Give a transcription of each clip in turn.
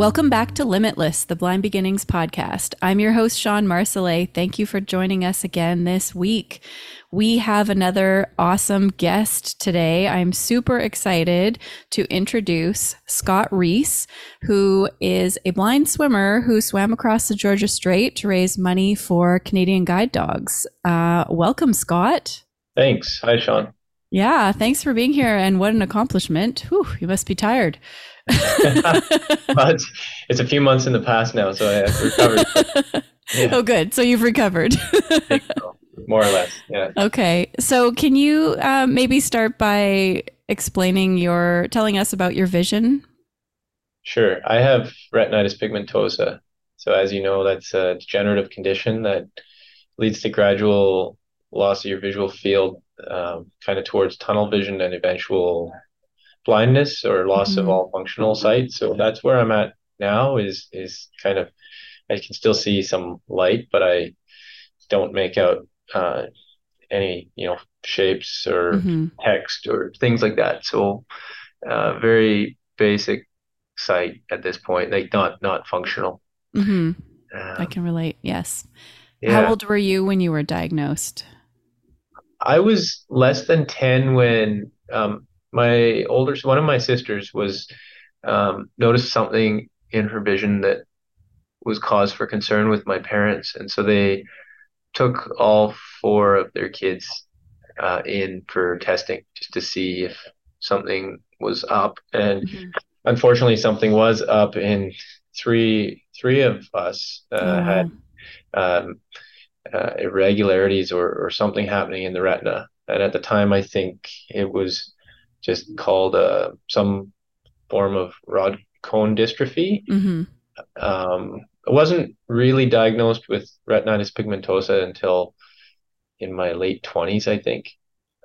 Welcome back to Limitless, the Blind Beginnings podcast. I'm your host, Shawn Marsolais. Thank you for joining us again this week. We have another awesome guest today. I'm super excited to introduce Scott Rees, who is a blind swimmer who swam across the Georgia Strait to raise money for Canadian guide dogs. Uh, welcome, Scott. Thanks. Hi, Shawn. Yeah, thanks for being here. And what an accomplishment. Whew, you must be tired. but it's a few months in the past now, so I have recovered. Yeah. Oh, good. So you've recovered. so, more or less, yeah. Okay. So can you uh, maybe start by explaining your, telling us about your vision? Sure. I have retinitis pigmentosa. So as you know, that's a degenerative condition that leads to gradual loss of your visual field, um, kind of towards tunnel vision and eventual blindness or loss mm-hmm. of all functional sight. So that's where I'm at now is is kind of I can still see some light, but I don't make out uh, any you know shapes or mm-hmm. text or things like that. So uh, very basic sight at this point, like not not functional. Mm-hmm. Um, I can relate. Yes. Yeah. How old were you when you were diagnosed? I was less than ten when um, my older one of my sisters was um, noticed something in her vision that was cause for concern with my parents, and so they took all four of their kids uh, in for testing just to see if something was up, and mm-hmm. unfortunately, something was up, in three three of us uh, oh. had um, uh, irregularities or, or something happening in the retina, and at the time, I think it was just called uh, some form of rod cone dystrophy. Mm-hmm. Um, I wasn't really diagnosed with retinitis pigmentosa until in my late twenties, I think.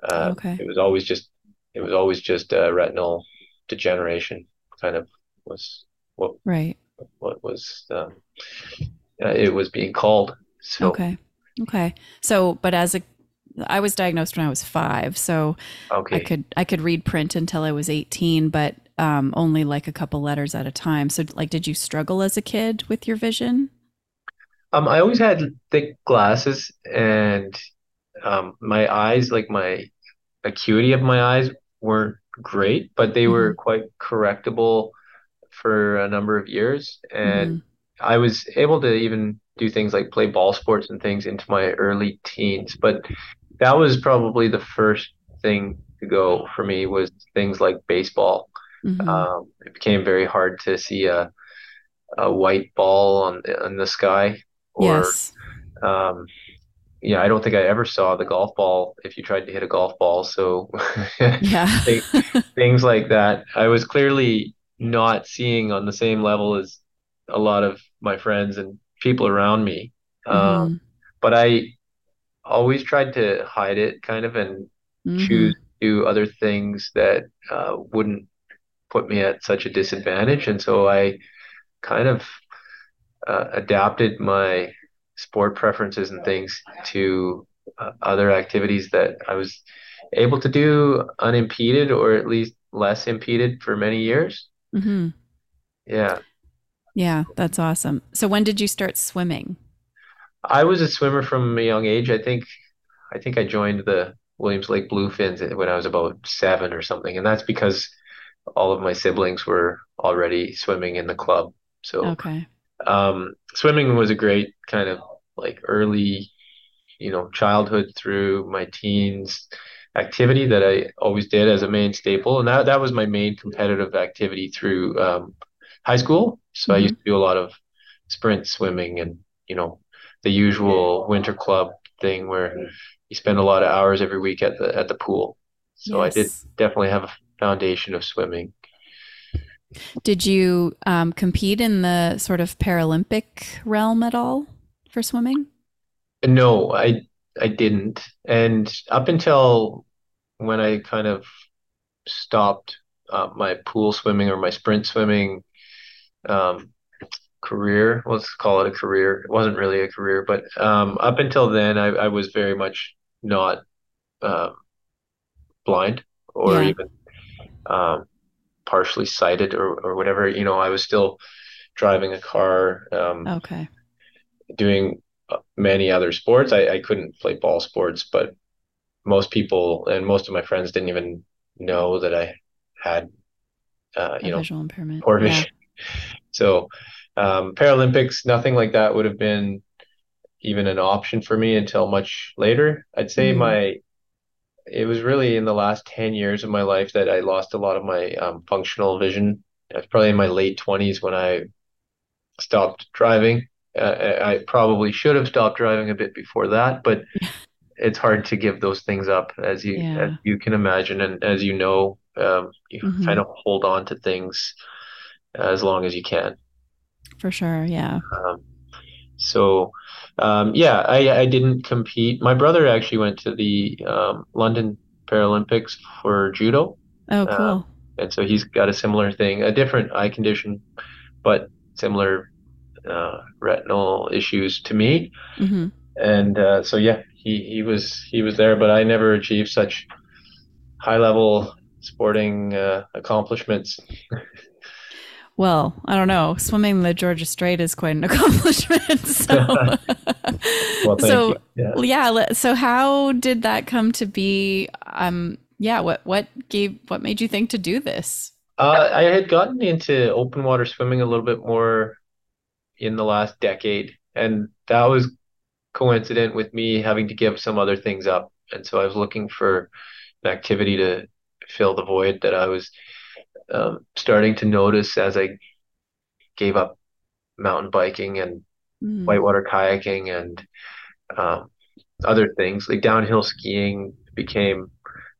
Uh, okay. It was always just it was always just uh, retinal degeneration, kind of was what right what was um, uh, it was being called. So okay, okay. So, but as a I was diagnosed when I was five, so okay. I could I could read print until I was eighteen, but um, only like a couple letters at a time. So, like, did you struggle as a kid with your vision? Um, I always had thick glasses, and um, my eyes, like my acuity of my eyes, weren't great, but they mm-hmm. were quite correctable for a number of years, and mm-hmm. I was able to even do things like play ball sports and things into my early teens. But that was probably the first thing to go for me was things like baseball. Mm-hmm. Um, it became very hard to see a a white ball on on the sky. Or, yes. Um, yeah, I don't think I ever saw the golf ball if you tried to hit a golf ball. So, yeah, things like that. I was clearly not seeing on the same level as a lot of my friends and people around me. Mm-hmm. Um, but I always tried to hide it kind of and mm-hmm. choose to do other things that uh, wouldn't put me at such a disadvantage. And so I kind of uh, adapted my sport preferences and things to uh, other activities that I was able to do unimpeded or at least less impeded for many years. Mm-hmm. Yeah. Yeah, that's awesome. So when did you start swimming? I was a swimmer from a young age. I think I think I joined the Williams Lake Bluefins when I was about seven or something, and that's because all of my siblings were already swimming in the club. So okay. um, swimming was a great kind of like early, you know, childhood through my teens activity that I always did as a main staple, and that that was my main competitive activity through um, high school. So mm-hmm. I used to do a lot of sprint swimming and, you know, the usual winter club thing where you spend a lot of hours every week at the at the pool. So yes. I did definitely have a foundation of swimming. Did you um, compete in the sort of Paralympic realm at all for swimming? No, I I didn't. And up until when I kind of stopped uh, my pool swimming or my sprint swimming um, career, let's call it a career. It wasn't really a career, but um, up until then, I, I was very much not uh, blind or Yeah. even um, partially sighted or, or whatever. You know, I was still driving a car, um, Okay. doing uh, many other sports. I, I couldn't play ball sports, but most people and most of my friends didn't even know that I had, uh, A you know, visual impairment. poor Yeah. vision. So, um, Paralympics, nothing like that would have been even an option for me until much later. I'd say Mm. my, it was really in the last 10 years of my life that I lost a lot of my um, functional vision. I was probably in my late 20s when I stopped driving. Uh, I probably should have stopped driving a bit before that, but it's hard to give those things up as you Yeah. as you can imagine and as you know, um, you Mhm. kind of hold on to things as long as you can. For sure. Yeah. Um, so, um, yeah, I, I didn't compete. My brother actually went to the um, London Paralympics for judo, Oh, Uh, cool. and so he's got a similar thing, a different eye condition, but similar uh, retinal issues to me. hmm And uh, so, yeah, he, he was he was there, but I never achieved such high level sporting uh, accomplishments. Well, I don't know. Swimming the Georgia Strait is quite an accomplishment. So, Well, thank so you. Yeah. Yeah. So how did that come to be? Um, yeah. What what gave what made you think to do this? Uh, I had gotten into open water swimming a little bit more in the last decade, and that was coincident with me having to give some other things up. And so I was looking for an activity to fill the void that I was um, starting to notice as I gave up mountain biking and Mm, whitewater kayaking and um, other things. Like downhill skiing became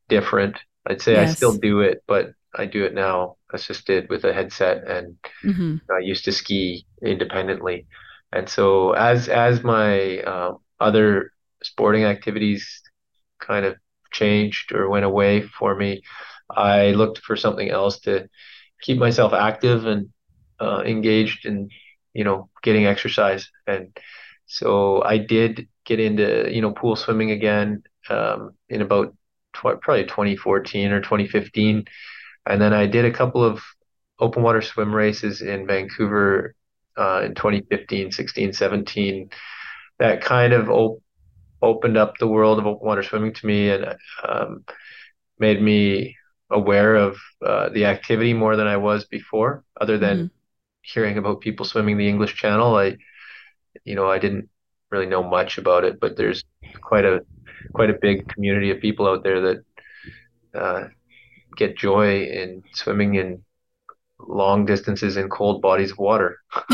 different. I'd say I still do it, but I do it now assisted with a headset and mhm. I used to ski independently. And so as as my um, other sporting activities kind of changed or went away for me, I looked for something else to keep myself active and uh, engaged in, you know, getting exercise. And so I did get into, you know, pool swimming again um, in about tw probably 2014 or 2015. And then I did a couple of open water swim races in Vancouver uh, in 2015, 16, 17. That kind of op opened up the world of open water swimming to me and um, made me aware of uh, the activity more than I was before, other than Mhm. hearing about people swimming the English Channel. I, you know, I didn't really know much about it, but there's quite a quite a big community of people out there that uh, get joy in swimming in long distances in cold bodies of water.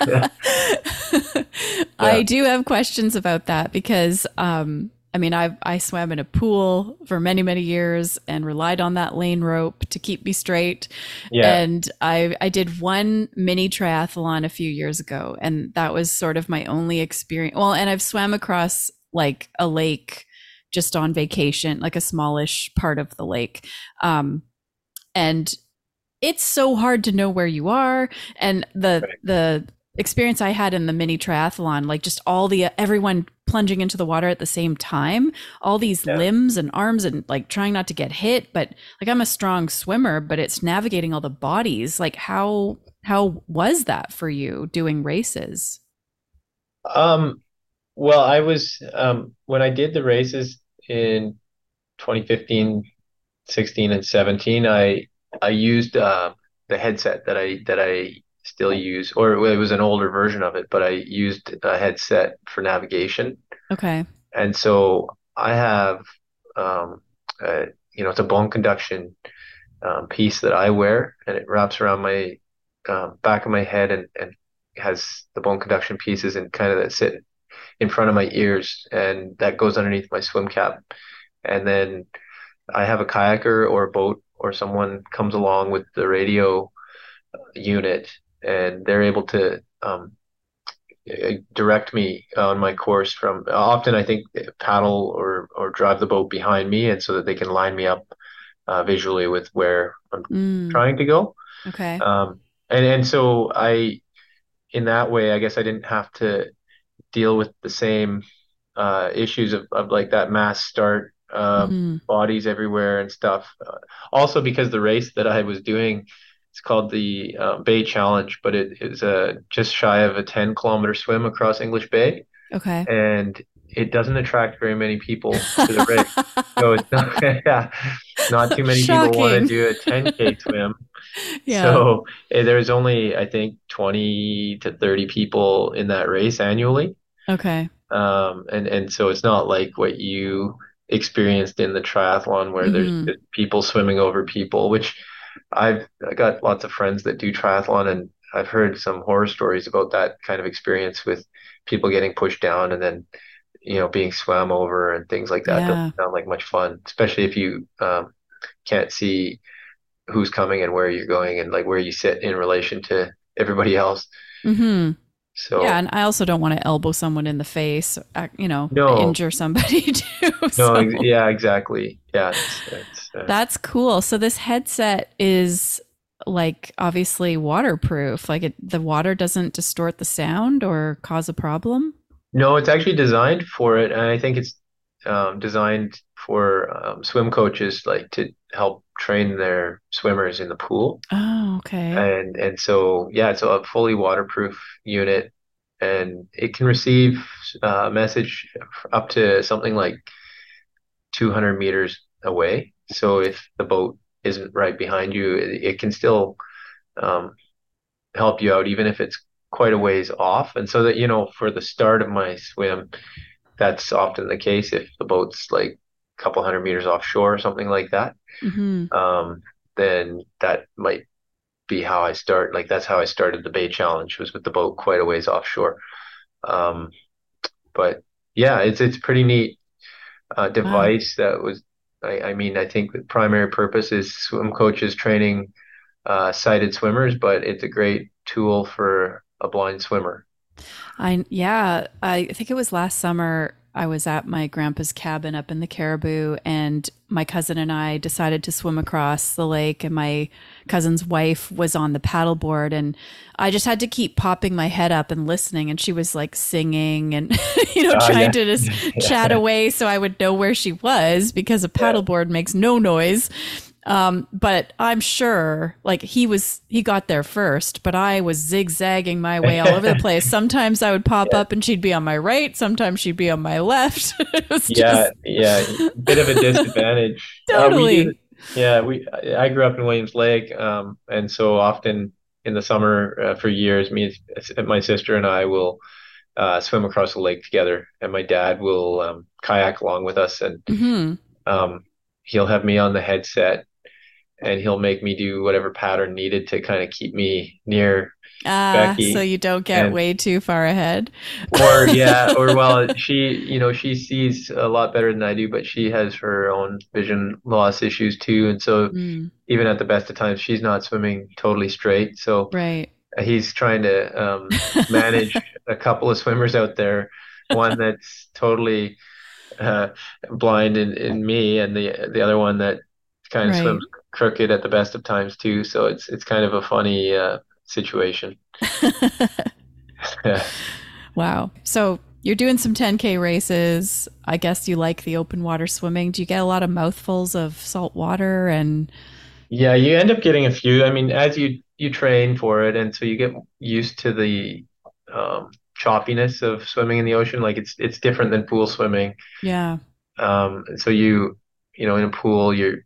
I do have questions about that because um, I mean I I swam in a pool for many many years and relied on that lane rope to keep me straight. Yeah, And I I did one mini triathlon a few years ago and that was sort of my only experience. Well, and I've swam across like a lake just on vacation, like a smallish part of the lake. Um and it's so hard to know where you are and the Right. the experience I had in the mini triathlon like just all the everyone plunging into the water at the same time all these Yeah. limbs and arms and like trying not to get hit but like I'm a strong swimmer but it's navigating all the bodies like how how was that for you doing races Um, well, I was um, when I did the races in 2015, 16, and 17. I I used uh, the headset that I that I still use, or it was an older version of it, but I used a headset for navigation, okay. And so I have um, uh, you know, it's a bone conduction um, piece that I wear, and it wraps around my um, back of my head and and has the bone conduction pieces and kind of that sit in front of my ears, and that goes underneath my swim cap. And then I have a kayaker or a boat or someone comes along with the radio unit, and they're able to um, uh, direct me on my course from often I think paddle or or drive the boat behind me and so that they can line me up uh, visually with where I'm Mm, trying to go. okay. Um, and and so I in that way I guess I didn't have to deal with the same uh, issues of, of like that mass start uh, hmm bodies everywhere and stuff. Uh, also because the race that I was doing it's called the uh, Bay Challenge, but it is a just shy of a 10 kilometer swim across English Bay, Okay. and it doesn't attract very many people to the race. So it's not, yeah, not too many people want to do a 10K swim. Yeah. So eh, there's only, I think, 20 to 30 people in that race annually. Okay. Um, and, and so it's not like what you experienced in the triathlon where there's hmm just people swimming over people, which I've I got lots of friends that do triathlon and I've heard some horror stories about that kind of experience with people getting pushed down and then, you know, being swam over and things like that. Yeah. Doesn't sound like much fun, especially if you um, can't see who's coming and where you're going and like where you sit in relation to everybody else. hmm So Yeah, and I also don't want to elbow someone in the face, uh, you know, no, injure somebody too. no, So ex- yeah, exactly. Yeah, it's, it's uh, that's cool. So this headset is like obviously waterproof. Like it, the water doesn't distort the sound or cause a problem. no, it's actually designed for it, and I think it's um, designed for um, swim coaches like to help train their swimmers in the pool. Oh, okay. And and so yeah, it's a fully waterproof unit, and it can receive uh, a message up to something like 200 meters away. So if the boat isn't right behind you, it, it can still um, help you out, even if it's quite a ways off. And so that, you know, for the start of my swim, that's often the case if the boat's like couple hundred meters offshore or something like that. hmm Um, then that might be how I start. Like that's how I started the Bay Challenge was with the boat quite a ways offshore. Um, but yeah, it's it's pretty neat uh, Wow. device that was. I, I mean, I think the primary purpose is swim coaches training uh, sighted swimmers, but it's a great tool for a blind swimmer. I yeah, I think it was last summer I was at my grandpa's cabin up in the Cariboo and my cousin and I decided to swim across the lake and my cousin's wife was on the paddleboard and I just had to keep popping my head up and listening and she was like singing and you know Oh trying yeah, to just chat away so I would know where she was because a yeah, paddleboard makes no noise um, but I'm sure like he was, he got there first, but I was zigzagging my way all over the place. Sometimes I would pop yeah. up and she'd be on my right. Sometimes she'd be on my left. Yeah, just yeah, bit of a disadvantage. Uh, we totally. yeah, we I grew up in Williams Lake, um, and so often in the summer uh, for years, me and my sister and I will uh, swim across the lake together, and my dad will um, kayak along with us, and hmm um, he'll have me on the headset, and he'll make me do whatever pattern needed to kind of keep me near Ah, so you don't get and way too far ahead. Or yeah, or well, she, you know, she sees a lot better than I do, but she has her own vision loss issues too, and so Mm, even at the best of times, she's not swimming totally straight. So right. he's trying to um, manage a couple of swimmers out there, one that's totally uh, blind in, in me, and the the other one that kind of Right. swims crooked at the best of times too. So it's it's kind of a funny uh, situation. Wow. So you're doing some 10K races. I guess you like the open water swimming. Do you get a lot of mouthfuls of salt water and Yeah, you end up getting a few. I mean, as you you train for it, and so you get used to the um, choppiness of swimming in the ocean. Like it's it's different than pool swimming. yeah. Um, so you you know in a pool you're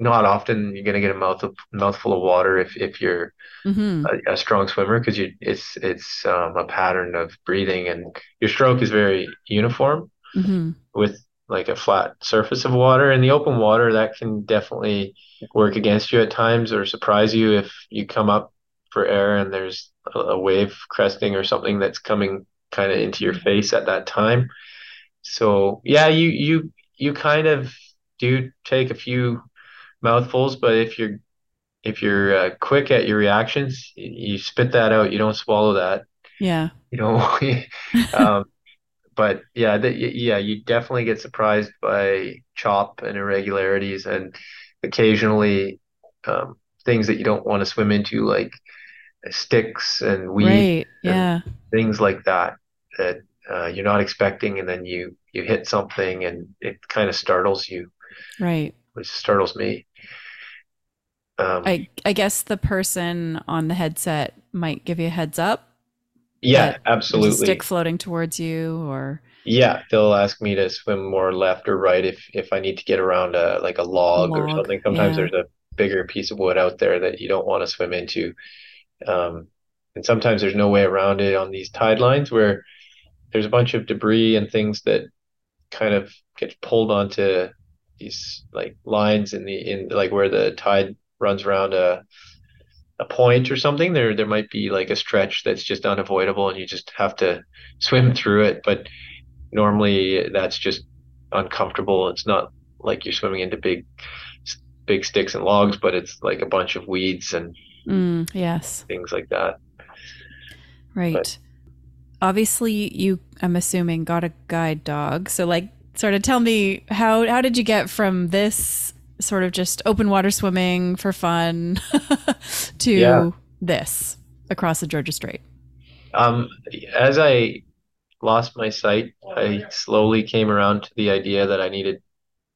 not often you're gonna get a mouth of, mouthful of water if if you're hmm a, a strong swimmer because you it's it's um, a pattern of breathing and your stroke is very uniform hmm with like a flat surface of water. In the open water, that can definitely work against you at times or surprise you if you come up for air and there's a, a wave cresting or something that's coming kind of into your face at that time. So yeah, you you you kind of do take a few mouthfuls, but if you're if you're uh, quick at your reactions, y- you spit that out. You don't swallow that. Yeah. you know. Um, but yeah, the, yeah, you definitely get surprised by chop and irregularities, and occasionally um, things that you don't want to swim into, like sticks and weeds Right. and Yeah. things like that that uh, you're not expecting, and then you you hit something and it kind of startles you, Right. Which startles me. Um, I I guess the person on the headset might give you a heads up yeah, absolutely. stick floating towards you or Yeah, they'll ask me to swim more left or right if if I need to get around a like a log or log. something. Sometimes Yeah. there's a bigger piece of wood out there that you don't want to swim into. Um, and sometimes there's no way around it on these tide lines where there's a bunch of debris and things that kind of get pulled onto these like lines in the in like where the tide runs around a a point or something. There there might be like a stretch that's just unavoidable and you just have to swim through it. But normally that's just uncomfortable. It's not like you're swimming into big big sticks and logs, but it's like a bunch of weeds and Mm, yes. things like that. Right. Obviously, you, I'm assuming, got a guide dog. So, like, sort of tell me how how did you get from this sort of just open water swimming for fun to Yeah. this across the Georgia Strait? Um, as I lost my sight, I slowly came around to the idea that I needed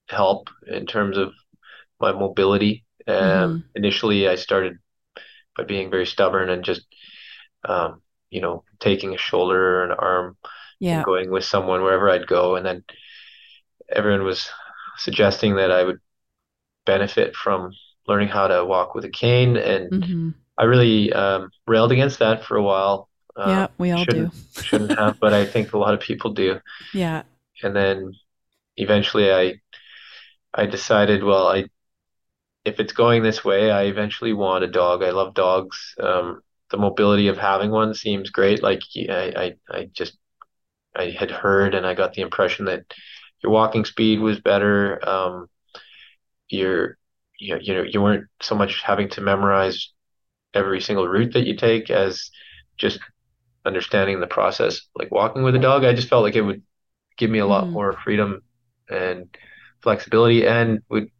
help in terms of my mobility. Um, initially, I started by being very stubborn and just, um, you know, taking a shoulder or an arm Yeah. and going with someone wherever I'd go. And then everyone was suggesting that I would benefit from learning how to walk with a cane. And hmm I really um, railed against that for a while. Uh, yeah. We all do. shouldn't shouldn't have, but I think a lot of people do. Yeah. And then eventually I I decided, well, I if it's going this way, I eventually want a dog. I love dogs. Um, the mobility of having one seems great. Like I, I, I just I had heard and I got the impression that your walking speed was better. Um, your you know, you know you weren't so much having to memorize every single route that you take as just understanding the process. Like walking with a dog, I just felt like it would give me a lot Mhm. more freedom and flexibility and would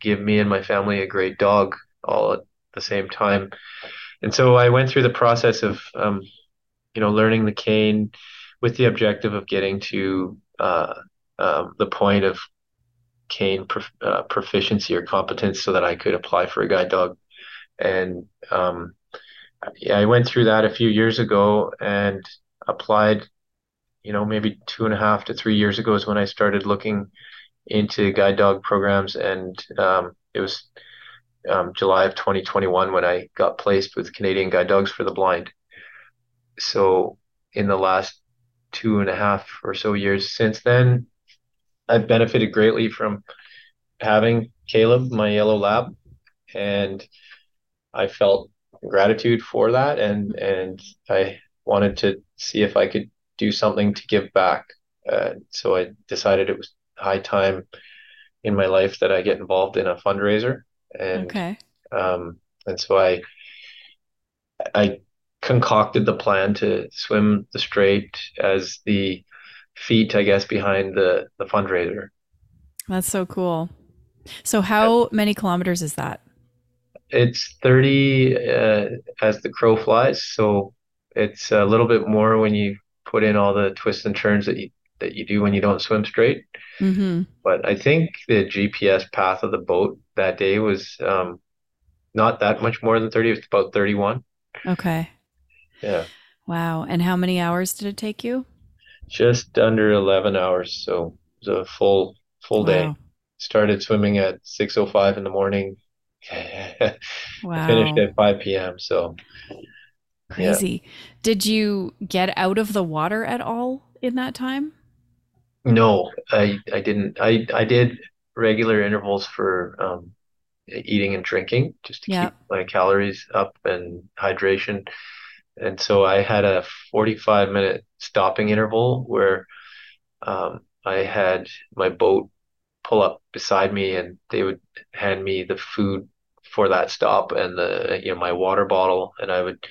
give me and my family a great dog all at the same time. And so I went through the process of, um, you know, learning the cane with the objective of getting to uh, um, the point of cane prof uh, proficiency or competence so that I could apply for a guide dog. And um, yeah, I went through that a few years ago and applied, you know, maybe two and a half to three years ago is when I started looking into guide dog programs. And um, it was um, July of 2021 when I got placed with Canadian Guide Dogs for the Blind. So in the last two and a half or so years since then, I've benefited greatly from having Caleb, my yellow lab, and I felt gratitude for that and and I wanted to see if I could do something to give back. Uh, so I decided it was high time in my life that I get involved in a fundraiser and Okay. um, and so I I concocted the plan to swim the strait as the feat, I guess, behind the the fundraiser. That's so cool. So, how many kilometers is that? It's 30 uh, as the crow flies, so it's a little bit more when you put in all the twists and turns that you that you do when you don't swim straight. Mm-hmm. But I think the GPS path of the boat that day was um, not that much more than 30. It was about 31. Okay. Yeah, Wow. And how many hours did it take you? Just under 11 hours. So it was a full full day. Wow. Started swimming at 6:05 in the morning. Wow. Finished at 5 p.m. So yeah. Crazy. Did you get out of the water at all in that time? No, I I didn't. I I did regular intervals for um, eating and drinking just to Yeah. keep my calories up and hydration. And so I had a 45 minute stopping interval where um, I had my boat pull up beside me and they would hand me the food for that stop and the you know my water bottle. And I would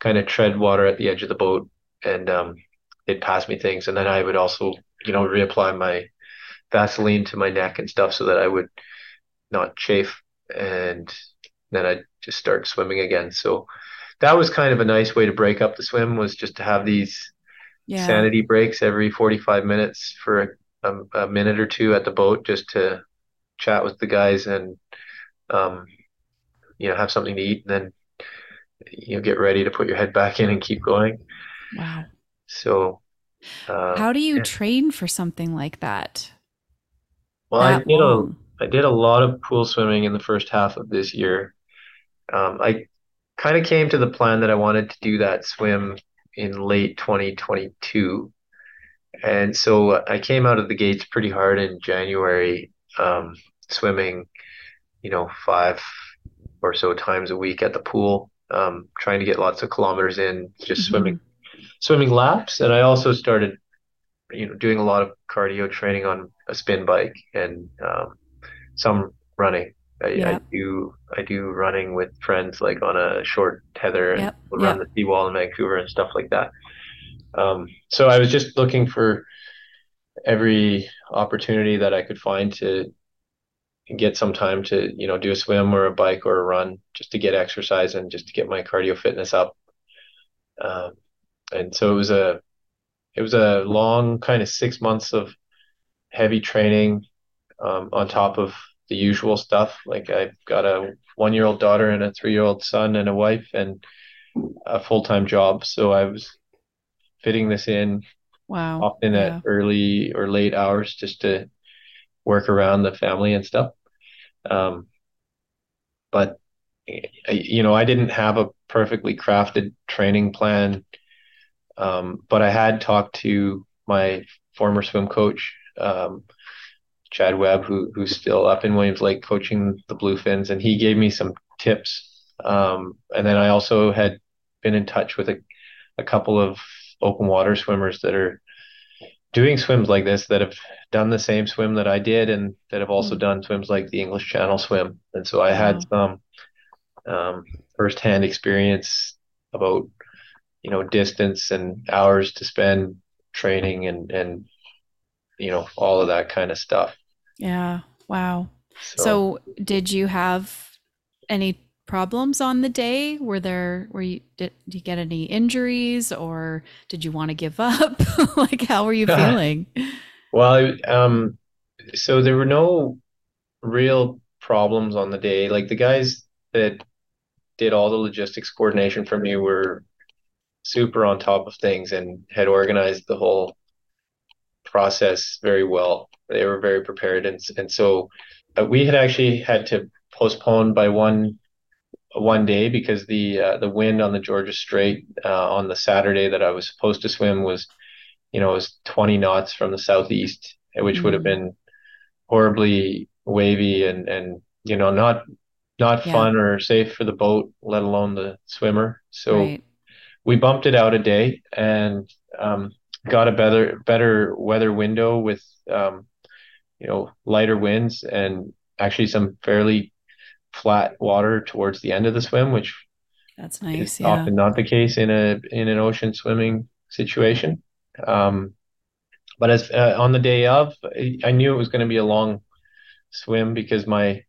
kind of tread water at the edge of the boat and um, they'd pass me things, and then I would also, you know, reapply my Vaseline to my neck and stuff so that I would not chafe, and then I'd just start swimming again. So that was kind of a nice way to break up the swim was just to have these yeah. sanity breaks every 45 minutes for a, a, minute or two at the boat just to chat with the guys and um, you know have something to eat and then you know get ready to put your head back in and keep going. Wow. So uh, how do you yeah. train for something like that? Well that I did a I did a lot of pool swimming in the first half of this year. Um, I kind of came to the plan that I wanted to do that swim in late 2022. And so I came out of the gates pretty hard in January, um, swimming, you know, five or so times a week at the pool, um, trying to get lots of kilometers in, just mm-hmm. swimming, swimming laps. And I also started, you know, doing a lot of cardio training on a spin bike and um, some running. I. I, do I do running with friends like on a short tether and yep. we'll run yep. the seawall in Vancouver and stuff like that. Um, so I was just looking for every opportunity that I could find to get some time to you know do a swim or a bike or a run just to get exercise and just to get my cardio fitness up. Um, and so it was a it was a long kind of six months of heavy training um, on top of the usual stuff. Like I've got a one year old daughter and a three year old son and a wife and a full time job. So I was fitting this in wow often yeah. at early or late hours just to work around the family and stuff. Um, but you know, I didn't have a perfectly crafted training plan. Um, but I had talked to my former swim coach um, Chad Webb, who who's still up in Williams Lake coaching the Bluefins, and he gave me some tips. Um, and then I also had been in touch with a, a couple of open water swimmers that are doing swims like this that have done the same swim that I did and that have also mm-hmm. done swims like the English Channel swim. And so I had some um, firsthand experience about you know distance and hours to spend training and and you know all of that kind of stuff yeah. Wow. So, so, did you have any problems on the day? Were there were you did, did you get any injuries or did you want to give up? like how were you feeling? well, um so there were no real problems on the day. Like the guys that did all the logistics coordination for me were super on top of things and had organized the whole process very well. They were very prepared, and and so uh, we had actually had to postpone by one one day because the uh, the wind on the Georgia Strait uh, on the Saturday that I was supposed to swim was, you know, it was 20 knots from the southeast, which mm-hmm. would have mm-hmm. been horribly wavy and and you know not not yeah. fun or safe for the boat, let alone the swimmer. So right. we bumped it out a day, and um, got a better better weather window with um, you know lighter winds and actually some fairly flat water towards the end of the swim, which that's nice. Is yeah. often not the case in a in an ocean swimming situation. Um, but as uh, on the day of, I knew it was going to be a long swim because my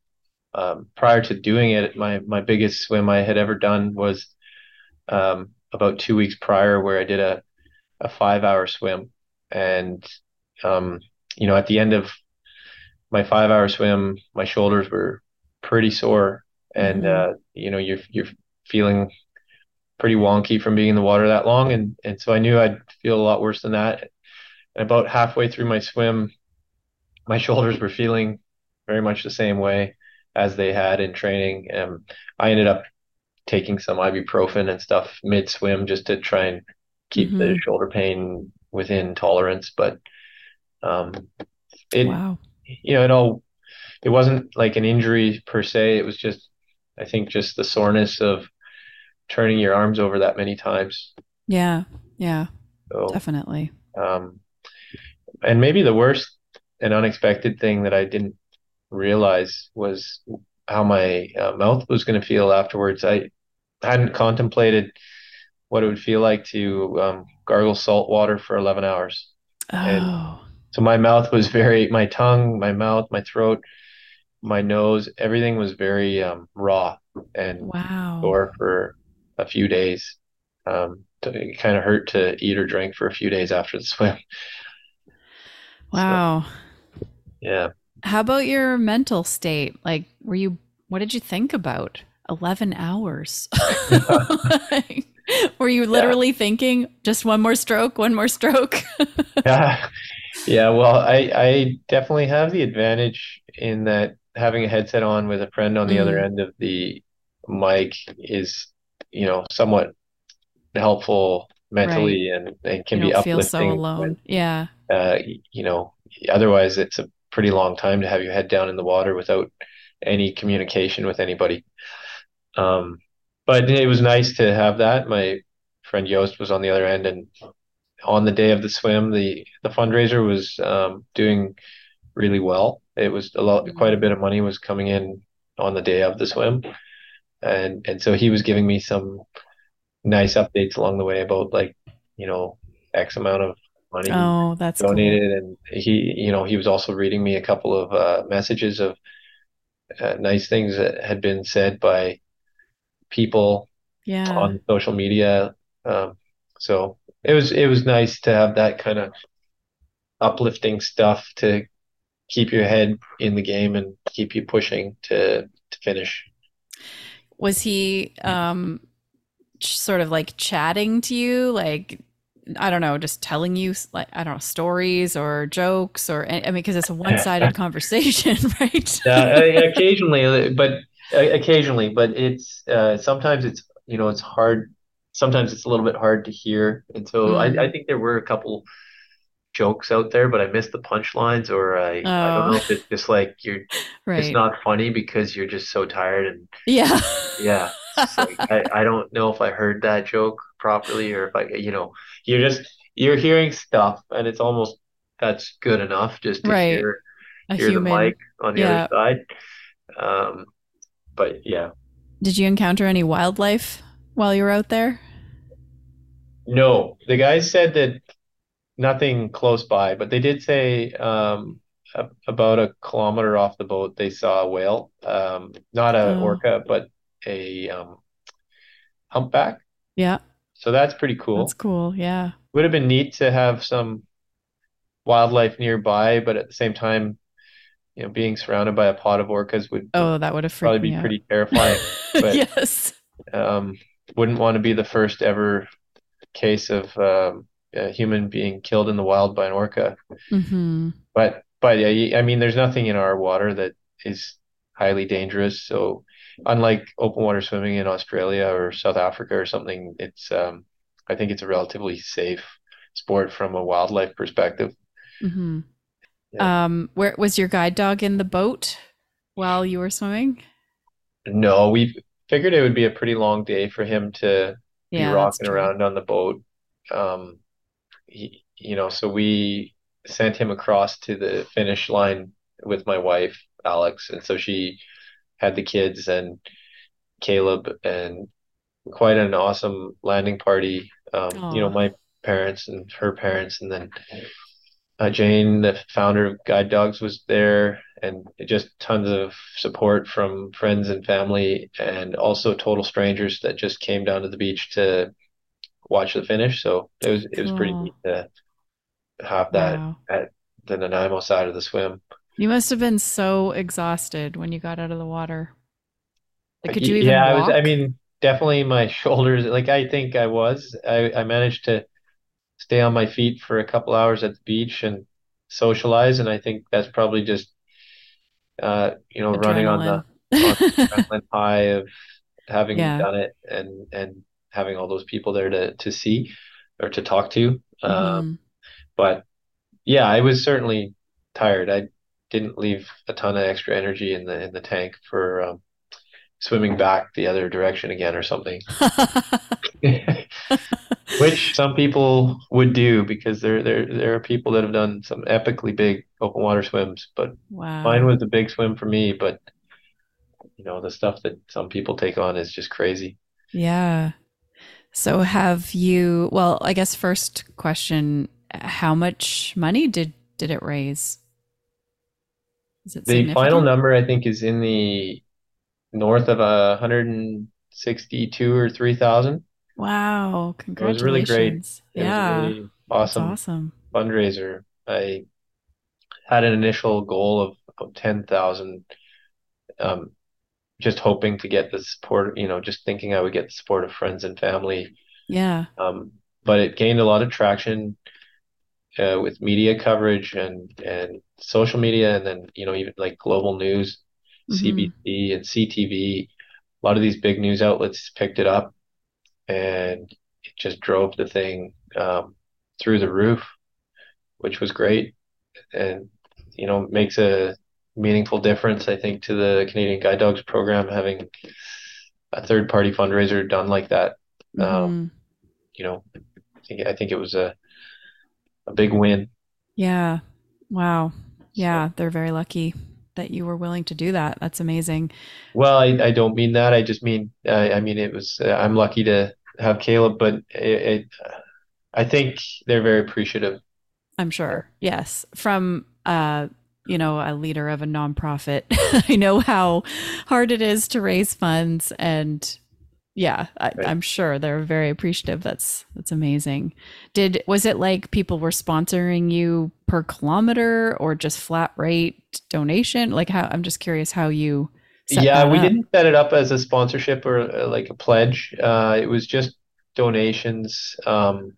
um, prior to doing it, my my biggest swim I had ever done was um, about two weeks prior, where I did a a five hour swim. And, um, you know, at the end of my five hour swim, my shoulders were pretty sore. And, mm-hmm. uh, you know, you're, you're feeling pretty wonky from being in the water that long. And, and so I knew I'd feel a lot worse than that. And about halfway through my swim, my shoulders were feeling very much the same way as they had in training. Um, I ended up taking some ibuprofen and stuff mid swim just to try and keep mm-hmm. the shoulder pain within tolerance. But um, it, wow. you know, it all, it wasn't like an injury per se. It was just, I think, just the soreness of turning your arms over that many times. Yeah. Yeah. So, definitely. Um, and maybe the worst and unexpected thing that I didn't realize was how my uh, mouth was going to feel afterwards. I hadn't contemplated what it would feel like to um, gargle salt water for 11 hours. And- Oh, So my mouth was very, my tongue, my mouth, my throat, my nose, everything was very um, raw and wow. sore for a few days. Um, it kind of hurt to eat or drink for a few days after the swim. Wow. Yeah. How about your mental state? Like, were you, what did you think about 11 hours? Like, were you literally thinking just one more stroke, one more stroke? Yeah. Yeah. Well, I, I definitely have the advantage in that having a headset on with a friend on the other Mm. end of the mic is, you know, somewhat helpful mentally and, and can you be don't feel so uplifting alone. Yeah. uh, you know, otherwise it's a pretty long time to have your head down in the water without any communication with anybody. Um, but it was nice to have that. My friend Yost was on the other end, and on the day of the swim, the the fundraiser was um, doing really well. It was a lot, quite a bit of money was coming in on the day of the swim, and and so he was giving me some nice updates along the way about like, you know, X amount of money Oh, that's cool. donated and he you know he was also reading me a couple of uh, messages of uh, nice things that had been said by people Yeah. on social media um, so it was it was nice to have that kind of uplifting stuff to keep your head in the game and keep you pushing to to finish Was he um sort of like chatting to you like I don't know, just telling you like I don't know stories or jokes or I mean because it's a one-sided conversation, right? Yeah, uh, occasionally, but occasionally, but it's uh, sometimes it's you know it's hard. Sometimes it's a little bit hard to hear, and so Mm. I, I think there were a couple jokes out there, but I missed the punchlines, or I I don't Oh. know if it's just like you're right. it's not funny because you're just so tired, and yeah. yeah, like I I don't know if I heard that joke properly or if I you know you're just you're hearing stuff, and it's almost that's good enough just to Right. hear a hear the mic on the Yeah. other side. Um, but yeah, Did you encounter any wildlife while you were out there? no, the guys said that nothing close by, but they did say um, a- about a kilometer off the boat they saw a whale, um, not a Oh. orca, but a um, humpback. Yeah, So that's pretty cool. that's cool. Yeah. Would have been neat to have some wildlife nearby, but at the same time, you know, being surrounded by a pod of orcas would Oh, that would have probably be out. pretty terrifying. but- yes. um, wouldn't want to be the first ever case of um, a human being killed in the wild by an orca. hmm But but yeah, I mean, there's nothing in our water that is highly dangerous. So unlike open water swimming in Australia or South Africa or something, it's um, I think it's a relatively safe sport from a wildlife perspective. hmm Yeah. Um, where was your guide dog in the boat while you were swimming? No, we figured it would be a pretty long day for him to be Yeah, that's rocking around on the boat. Um, he, you know, so we sent him across to the finish line with my wife, Alex, and so she had the kids and Caleb and quite an awesome landing party. Um, you know, my parents and her parents, and then uh, Jane, the founder of Guide Dogs, was there, and just tons of support from friends and family, and also total strangers that just came down to the beach to watch the finish. So it was it was pretty neat to have that Wow. at the Nanaimo side of the swim. You must have been so exhausted when you got out of the water. Like, could you even yeah, I was, I mean, definitely my shoulders, like I think I was. I, I managed to stay on my feet for a couple hours at the beach and socialize, and I think that's probably just uh, you know, running on the Adrenaline. adrenaline high of having Yeah. done it and and having all those people there to to see or to talk to. Um, Mhm. but yeah, I was certainly tired. I didn't leave a ton of extra energy in the in the tank for um, swimming back the other direction again or something. Which some people would do because there there there are people that have done some epically big open water swims, but wow. mine was a big swim for me, but you know, the stuff that some people take on is just crazy. Yeah. So have you well, I guess first question, how much money did did it raise? Is it the final number I think is in the north of a hundred and sixty-two or three thousand. Wow! Congratulations! It was really great. Yeah, really awesome, awesome fundraiser. I had an initial goal of, of ten thousand. Um, just hoping to get the support, you know, just thinking I would get the support of friends and family. Yeah. Um, but it gained a lot of traction uh, with media coverage and and social media, and then you know even like global news, mm-hmm. CBC and CTV. A lot of these big news outlets picked it up, and it just drove the thing um, through the roof, which was great, and you know makes a meaningful difference, I think, to the Canadian Guide Dogs program having a third party fundraiser done like that. Um, mm-hmm. Um, you know, I think I think it was a a big win. Yeah. Wow. Yeah, so. they're very lucky that you were willing to do that. That's amazing. Well, I, I don't mean that. I just mean uh, I mean it was. Uh, I'm lucky to have Caleb, but it, it I think they're very appreciative. I'm sure. Yes, from uh you know, a leader of a nonprofit, I know how hard it is to raise funds and yeah, I, am sure they're very appreciative. That's that's amazing. Did was it like people were sponsoring you per kilometer or just flat rate donation? Like how I'm just curious how you. yeah, we up. didn't set it up as a sponsorship or uh, like a pledge. Uh, it was just donations. Um,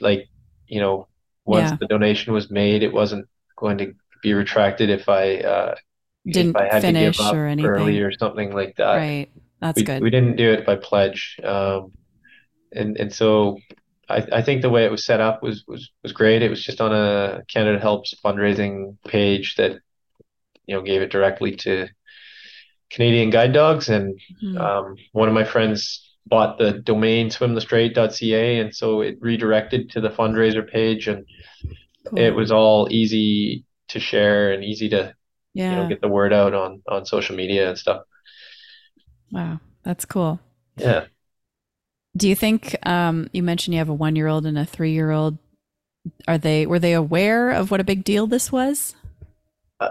like you know, once yeah. the donation was made, it wasn't going to be retracted if I uh, didn't if I had finish to give up or anything early or something like that. Right, that's we, good. We didn't do it by pledge, um, and and so I, I think the way it was set up was was was great. It was just on a Canada Helps fundraising page that you know gave it directly to Canadian guide dogs, and mm-hmm. um, one of my friends bought the domain swimthestraight.ca, and so it redirected to the fundraiser page, and cool. it was all easy to share and easy to yeah. you know get the word out on on social media and stuff. Wow, that's cool. Yeah. Do you think um, you mentioned you have a one year old and a three year old? Are they were they aware of what a big deal this was? Uh,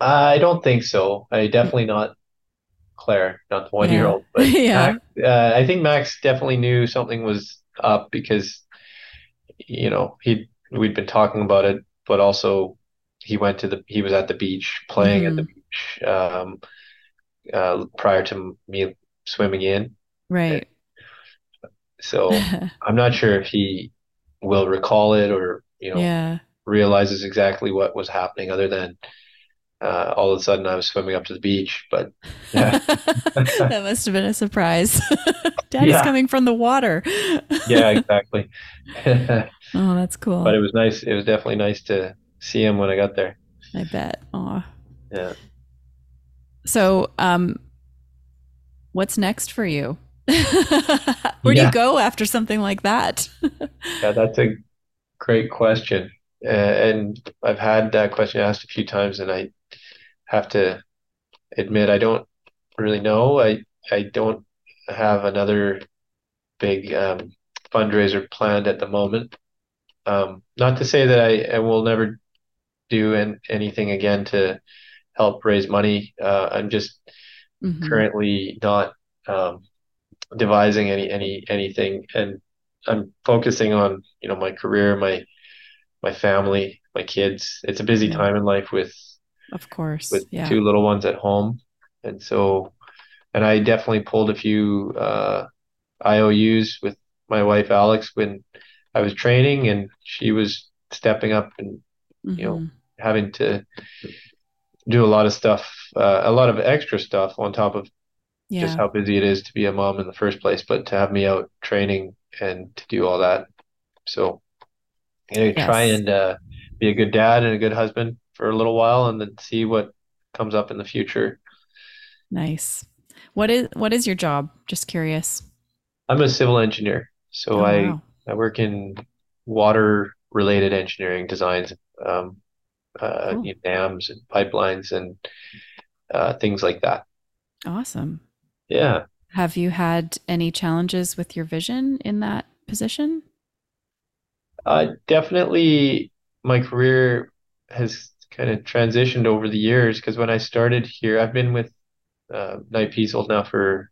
I don't think so. I definitely not Claire, not the one year old, but yeah. Max, uh, I think Max definitely knew something was up because you know he we'd been talking about it, but also he went to the he was at the beach playing mm-hmm. at the mm-hmm. beach um, uh, prior to me swimming in. Right. So I'm not sure if he will recall it or you know yeah. realizes exactly what was happening, other than uh, all of a sudden I was swimming up to the beach. But yeah. that must have been a surprise. Daddy's yeah. coming from the water. yeah, exactly. oh, that's cool. But it was nice. It was definitely nice to see him when I got there. I bet. Aw. Yeah. So, um, what's next for you? Where do you go after something like that? yeah, that's a great question. Uh, and I've had that question asked a few times, and I have to admit I don't really know. I I don't have another big um, fundraiser planned at the moment. Um, not to say that I, I will never do an, anything again to help raise money. Uh, I'm just mm-hmm. currently not um, devising any any anything, and I'm focusing on you know my career, my my family, my kids. It's a busy yeah. time in life with, of course, with yeah. two little ones at home, and so, and I definitely pulled a few uh, IOUs with my wife Alex when I was training, and she was stepping up and mm-hmm. you know mm-hmm having to do a lot of stuff, uh, a lot of extra stuff on top of yeah. just how busy it is to be a mom in the first place, but to have me out training and to do all that. So, you know, yes. try and uh, be a good dad and a good husband for a little while and then see what comes up in the future. Nice. What is what is your job? Just curious. I'm a civil engineer. So oh, I wow. I work in water related engineering designs. Um, uh, cool. you know, dams and pipelines and uh, things like that. Awesome. Yeah. Have you had any challenges with your vision in that position? Uh, definitely, my career has kind of transitioned over the years because when I started here, I've been with uh, Knight Piésold now for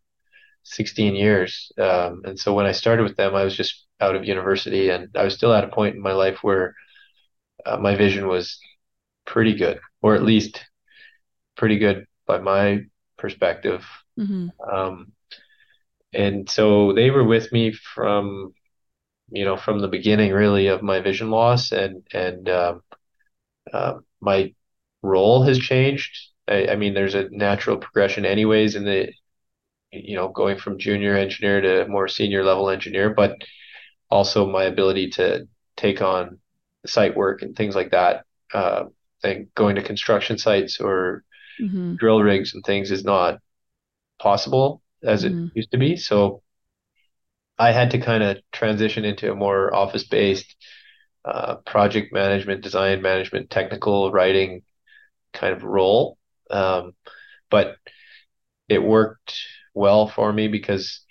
16 years. Um, and so when I started with them, I was just out of university and I was still at a point in my life where uh, my vision was pretty good, or at least pretty good by my perspective. Mm-hmm. Um, and so they were with me from, you know, from the beginning really of my vision loss and, and, um, uh, my role has changed. I, I mean, there's a natural progression anyways in the, you know, going from junior engineer to more senior level engineer, but also my ability to take on site work and things like that. Uh, and going to construction sites or mm-hmm. drill rigs and things is not possible as mm-hmm. it used to be. So I had to kind of transition into a more office based uh, project management, design management, technical writing kind of role. Um, but it worked well for me because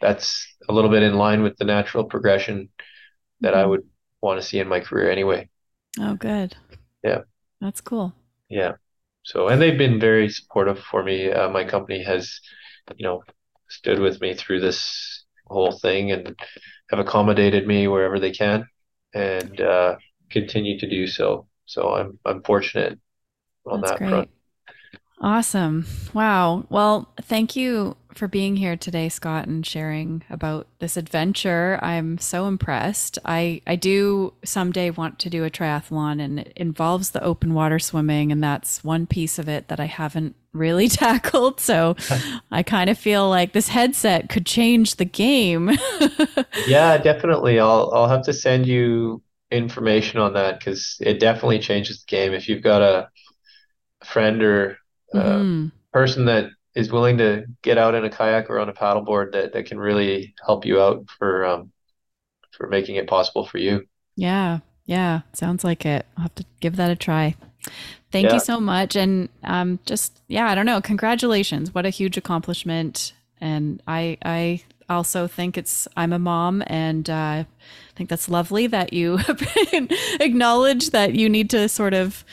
that's a little bit in line with the natural progression that mm-hmm. I would want to see in my career anyway. Oh, good. Yeah. That's cool. Yeah. So, and they've been very supportive for me. Uh, my company has, you know, stood with me through this whole thing and have accommodated me wherever they can and uh, continue to do so. So I'm I'm fortunate on That's that great. front. Awesome. Wow. Well, thank you for being here today, Scott, and sharing about this adventure. I'm so impressed. I, I do someday want to do a triathlon, and it involves the open water swimming, and that's one piece of it that I haven't really tackled. So I kind of feel like this headset could change the game. yeah, definitely. I'll I'll have to send you information on that because it definitely changes the game. If you've got a friend or mm-hmm. person that is willing to get out in a kayak or on a paddleboard that, that can really help you out for um, for making it possible for you. Yeah, yeah, sounds like it. I'll have to give that a try. Thank yeah. you so much, and um, just yeah, I don't know. Congratulations! What a huge accomplishment, and I I also think it's I'm a mom, and uh, I think that's lovely that you acknowledge that you need to sort of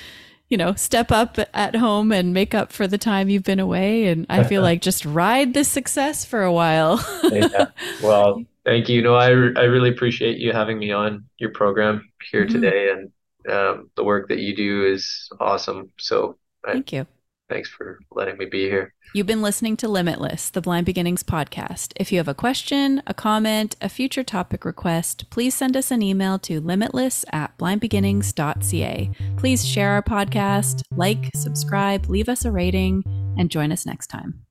you know, step up at home and make up for the time you've been away. And I feel like just ride this success for a while. yeah. Well, thank you. No, I, I really appreciate you having me on your program here mm-hmm. today. And um, the work that you do is awesome. So thank you. Thanks for letting me be here. You've been listening to Limitless, the Blind Beginnings podcast. If you have a question, a comment, a future topic request, please send us an email to limitless at blindbeginnings.ca. Please share our podcast, like, subscribe, leave us a rating, and join us next time.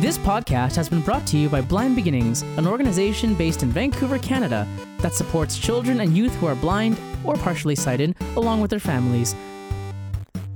This podcast has been brought to you by Blind Beginnings, an organization based in Vancouver, Canada, that supports children and youth who are blind or partially sighted, along with their families.